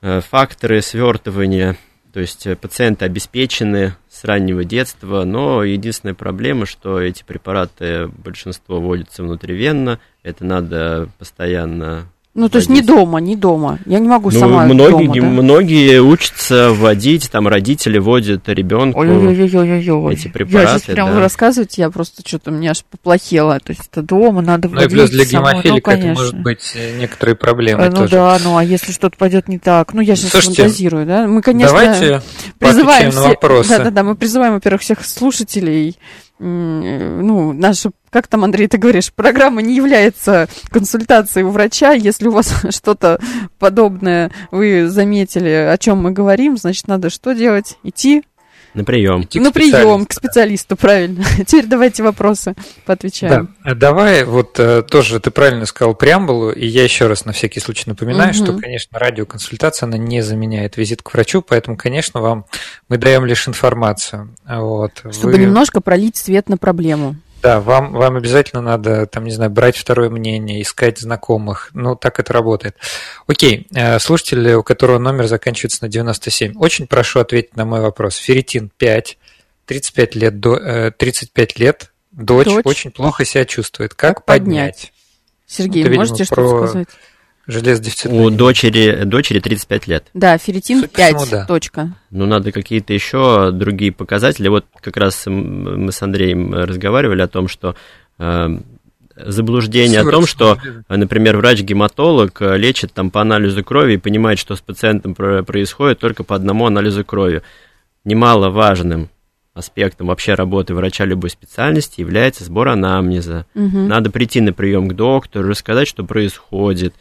э, факторы свертывания, то есть э, пациенты обеспечены с раннего детства, но единственная проблема, что эти препараты большинство вводятся внутривенно, это надо постоянно Ну, то есть не дома, не дома. Я не могу Ну, сама многие, дома, да? многие учатся вводить, там родители вводят ребенку. Ой-ой-ой-ой-ой. эти Я препараты, сейчас прям да. вы рассказываете, я просто что-то мне аж поплохело. То есть это дома надо Ну и плюс для самой. гемофилика ну, это может быть э, некоторые проблемы Э, Ну тоже. да, ну а если что-то пойдет не так? Ну я сейчас Слушайте, фантазирую, да? Мы, конечно, Давайте призываем поотвечаем на все- вопросы. Да-да-да, мы призываем, во-первых, всех слушателей ну, наша, как там, Андрей, ты говоришь, программа не является консультацией у врача. Если у вас [laughs] что-то подобное вы заметили, о чем мы говорим, значит, надо что делать? Идти На прием. Идти на прием специалисту, к специалисту, правильно. [laughs] Теперь давайте вопросы поотвечаем. Да, давай, вот э, тоже ты правильно сказал преамбулу, и я еще раз на всякий случай напоминаю, что, Мгм. конечно, радиоконсультация, она не заменяет визит к врачу, поэтому, конечно, вам мы даем лишь информацию. Вот, Чтобы Вы- немножко пролить свет на проблему. Да, вам, вам обязательно надо, там, не знаю, брать второе мнение, искать знакомых. Ну, так это работает. Окей, э, слушатель, у которого номер заканчивается на 97. Очень прошу ответить на мой вопрос. Ферритин 5, 35 лет, до, 35 э, лет, дочь, дочь очень плохо себя чувствует. Как, как поднять? поднять? Сергей, это, можете что-то сказать? Железодефицитный. У дочери, дочери 35 лет. Да, ферритин 5, всему, да. точка. Ну, надо какие-то еще другие показатели. Вот как раз мы с Андреем разговаривали о том, что э, заблуждение Все о том, что, например, врач-гематолог лечит там по анализу крови и понимает, что с пациентом происходит только по одному анализу крови. Немаловажным аспектом вообще работы врача любой специальности является сбор анамнеза. Угу. Надо прийти на прием к доктору, рассказать, что происходит, Э,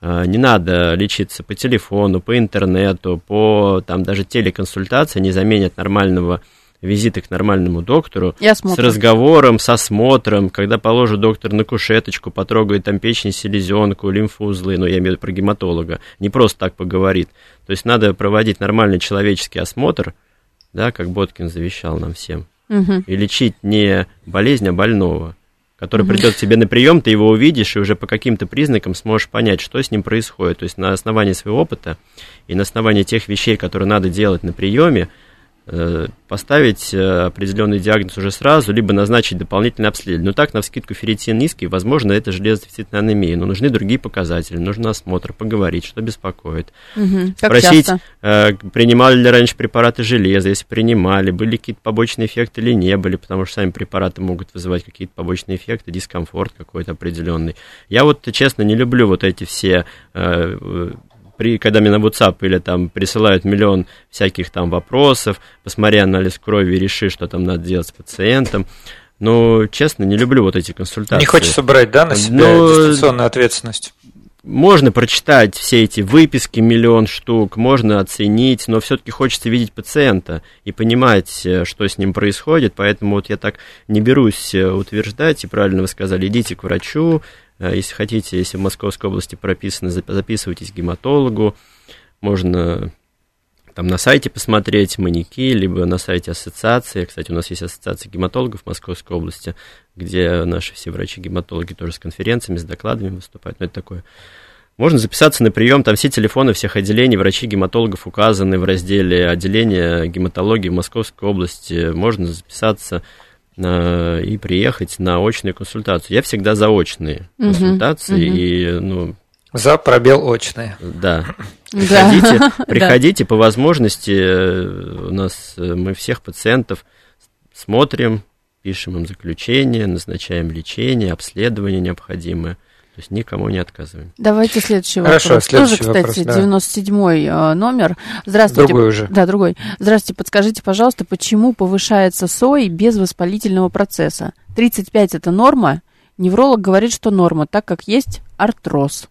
не надо лечиться по телефону, по интернету, по там даже телеконсультации не заменят нормального визита к нормальному доктору с разговором, с осмотром, когда положит доктор на кушеточку, потрогает там печень, селезенку, лимфоузлы, ну, я имею в виду про гематолога, не просто так поговорит. То есть надо проводить нормальный человеческий осмотр, да, как Боткин завещал нам всем, угу. и лечить не болезнь, а больного который придет к тебе на прием, ты его увидишь и уже по каким-то признакам сможешь понять, что с ним происходит. То есть на основании своего опыта и на основании тех вещей, которые надо делать на приеме, поставить э, определенный диагноз уже сразу, либо назначить дополнительное обследование. Но так, на вскидку ферритин низкий, возможно, это железодефицитная анемия, но нужны другие показатели, нужен осмотр, поговорить, что беспокоит. Угу. Спросить, э, принимали ли раньше препараты железа, если принимали, были какие-то побочные эффекты или не были, потому что сами препараты могут вызывать какие-то побочные эффекты, дискомфорт какой-то определенный. Я вот, честно, не люблю вот эти все при, когда мне на WhatsApp или там присылают миллион всяких там вопросов, посмотри анализ крови, реши, что там надо делать с пациентом. Но, честно, не люблю вот эти консультации. Не хочется брать, да, на себя Но... дистанционную ответственность? Можно прочитать все эти выписки, миллион штук, можно оценить, но все-таки хочется видеть пациента и понимать, э, что с ним происходит, поэтому вот я так не берусь э, утверждать, и правильно вы сказали, идите к врачу, если хотите, если в Московской области прописано, записывайтесь к гематологу. Можно там на сайте посмотреть маньяки, либо на сайте ассоциации. Кстати, у нас есть ассоциация гематологов Московской области, где наши все врачи-гематологи тоже с конференциями, с докладами выступают. Ну, это такое. Можно записаться на прием, там все телефоны всех отделений врачей-гематологов указаны в разделе отделения гематологии в Московской области. Можно записаться Э, и приехать на очную консультацию. Я всегда за очные угу, консультации угу. и ну за пробел очные. Да. Приходите, [laughs] приходите по возможности. Э, у нас э, мы всех пациентов смотрим, пишем им заключение, назначаем лечение, обследование необходимое. То есть никому не отказываем. Давайте следующий Хорошо, вопрос. Следующий Тоже, вопрос, кстати, да. 97-й э, номер. Здравствуйте. Другой уже. Да, другой. Здравствуйте, подскажите, пожалуйста, почему повышается СОИ без воспалительного процесса? 35 это норма? Невролог говорит, что норма, так как есть артроз.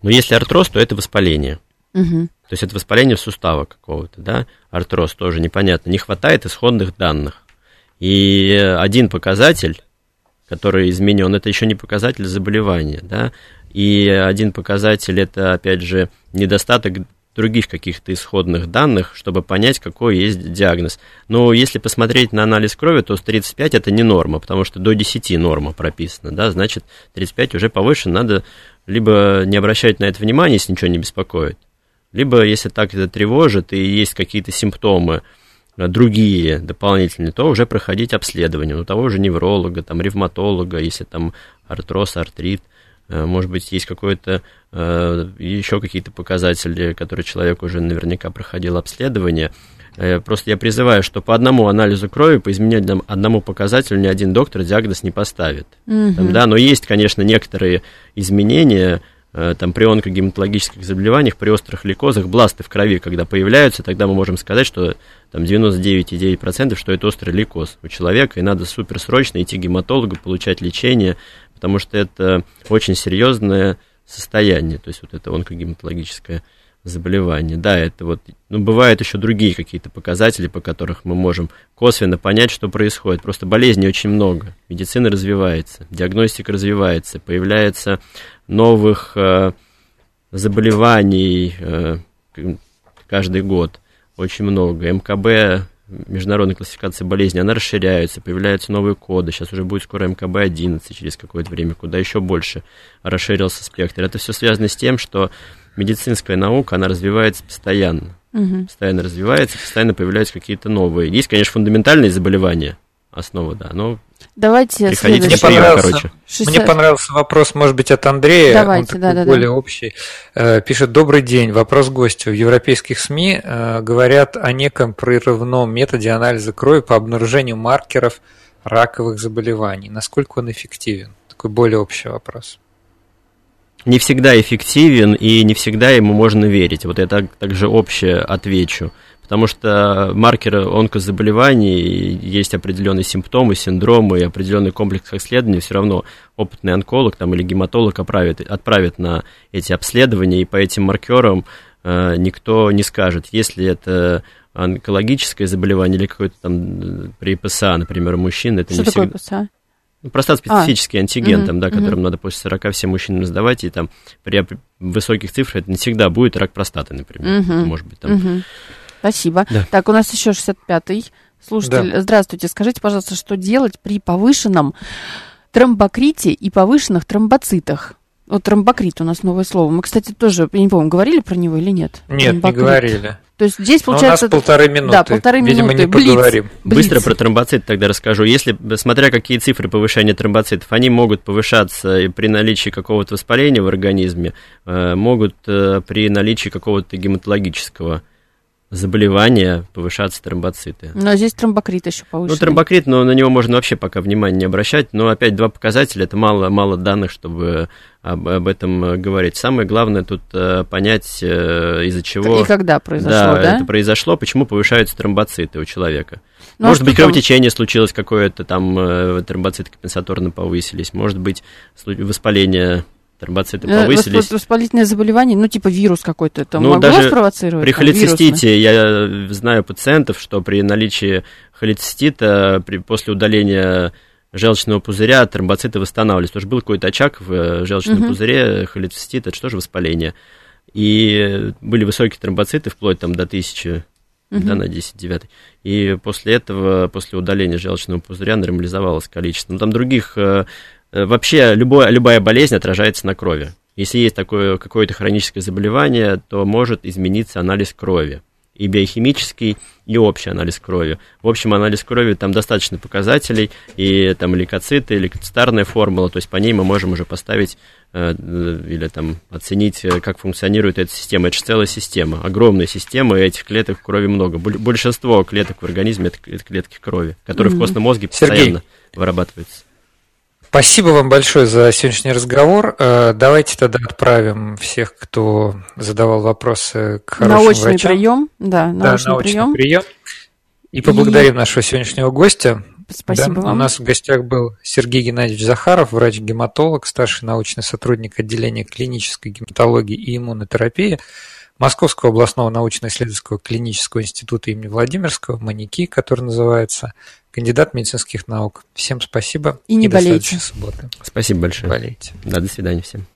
Но если артроз, то это воспаление. Угу. То есть это воспаление сустава какого-то, да? Артроз тоже непонятно. Не хватает исходных данных. И один показатель который изменен, это еще не показатель заболевания, да, и один показатель это, опять же, недостаток других каких-то исходных данных, чтобы понять, какой есть диагноз. Но если посмотреть на анализ крови, то с 35 это не норма, потому что до 10 норма прописана, да, значит, 35 уже повыше, надо либо не обращать на это внимания, если ничего не беспокоит, либо, если так это тревожит и есть какие-то симптомы, другие дополнительные, то уже проходить обследование у того же невролога, там, ревматолога, если там артроз, артрит, э, может быть, есть какой-то э, еще какие-то показатели, которые человек уже наверняка проходил обследование. Э, просто я призываю, что по одному анализу крови, по изменению одному показателю ни один доктор диагноз не поставит. Mm-hmm. Там, да, но есть, конечно, некоторые изменения, Э, там, при онкогематологических заболеваниях, при острых лейкозах, бласты в крови, когда появляются, тогда мы можем сказать, что там 99,9% что это острый лейкоз у человека, и надо суперсрочно идти к гематологу, получать лечение, потому что это очень серьезное состояние, то есть вот это онкогематологическое заболевание. Да, это вот, ну, бывают еще другие какие-то показатели, по которых мы можем косвенно понять, что происходит. Просто болезней очень много, медицина развивается, диагностика развивается, появляется новых э, заболеваний э, каждый год очень много. МКБ международной классификации болезней, она расширяется, появляются новые коды. Сейчас уже будет скоро МКБ-11 через какое-то время, куда еще больше расширился спектр. Это все связано с тем, что медицинская наука, она развивается постоянно. Угу. Постоянно развивается, постоянно появляются какие-то новые. Есть, конечно, фундаментальные заболевания, основа, да, но Давайте Приходите мне понравился, короче. Мне понравился вопрос, может быть, от Андрея. Давайте, Он да, да, более да. общий. Э, пишет, добрый день, вопрос гостю. В европейских СМИ э, говорят о неком прерывном методе анализа крови по обнаружению маркеров раковых заболеваний. Насколько он эффективен? Такой более общий вопрос. Не всегда эффективен и не всегда ему можно верить. Вот я так, также общее отвечу потому что маркеры онкозаболеваний, есть определенные симптомы, синдромы и определенный комплекс исследований, все равно опытный онколог там, или гематолог отправит, отправит на эти обследования, и по этим маркерам э, никто не скажет, если это онкологическое заболевание или какое-то там при ПСА, например, у мужчин, это Что не такое всегда... ПСА? Ну, простат-специфический а, антиген, угу, там, да, угу. которым надо после 40 всем мужчинам сдавать, и там при высоких цифрах это не всегда будет рак простаты, например. Угу, это может быть там угу. Спасибо. Да. Так, у нас еще 65-й слушатель. Да. Здравствуйте. Скажите, пожалуйста, что делать при повышенном тромбокрите и повышенных тромбоцитах? Вот тромбокрит у нас новое слово. Мы, кстати, тоже, я не помню, говорили про него или нет? Нет, Тромбокрит. не говорили. То есть здесь Но получается... у нас полторы минуты. Да, полторы Видимо, минуты. не Блиц. поговорим. Блиц. Быстро про тромбоцит тогда расскажу. Если, смотря какие цифры повышения тромбоцитов, они могут повышаться и при наличии какого-то воспаления в организме, э, могут э, при наличии какого-то гематологического заболевания повышаться тромбоциты. Но здесь тромбокрит еще повышенный. Ну, тромбокрит, но на него можно вообще пока внимания не обращать. Но опять два показателя, это мало, мало данных, чтобы об, об этом э, говорить. Самое главное тут э, понять, э, из-за чего... И когда произошло, да, да? это произошло, почему повышаются тромбоциты у человека. Ну, а может что быть, там? кровотечение случилось какое-то, там тромбоциты компенсаторно повысились. Может быть, воспаление тромбоциты повысились. восп- Воспалительное заболевание, ну, типа вирус какой-то, это Ну, могло даже спровоцировать? При там, холецистите я знаю пациентов, что при наличии холецистита при, после удаления желчного пузыря тромбоциты восстанавливались. Потому что был какой-то очаг в э, желчном Мгм. пузыре, холецистит, это что же воспаление. И были высокие тромбоциты, вплоть там до 1000 Мгм. да, на 10 9. И после этого, после удаления желчного пузыря нормализовалось количество. Но там других... э, э, Вообще любое, любая болезнь отражается на крови. Если есть такое какое-то хроническое заболевание, то может измениться анализ крови. И биохимический, и общий анализ крови. В общем, анализ крови там достаточно показателей, и там лейкоциты, лейкоцитарная формула, то есть по ней мы можем уже поставить э, э, или там оценить, э, как функционирует эта система. Это же целая система, огромная система, и этих клеток в крови много. Боль- Большинство клеток в организме это, клетки крови, которые Мгм. в костном мозге Сергей. постоянно вырабатываются. Спасибо вам большое за сегодняшний разговор. Э, Давайте тогда отправим всех, кто задавал вопросы к хорошим Научный врачам. прием, да, Да, научный, научный прием. прием. И поблагодарим нашего сегодняшнего гостя. Спасибо Да, вам. У нас в гостях был Сергей Геннадьевич Захаров, врач-гематолог, старший научный сотрудник отделения клинической гематологии и иммунотерапии Московского областного научно-исследовательского клинического института имени Владимирского, МАНИКИ, который называется, кандидат медицинских наук. Всем спасибо И не до болейте. следующей субботы. Спасибо большое. Болейте. Да, до свидания всем.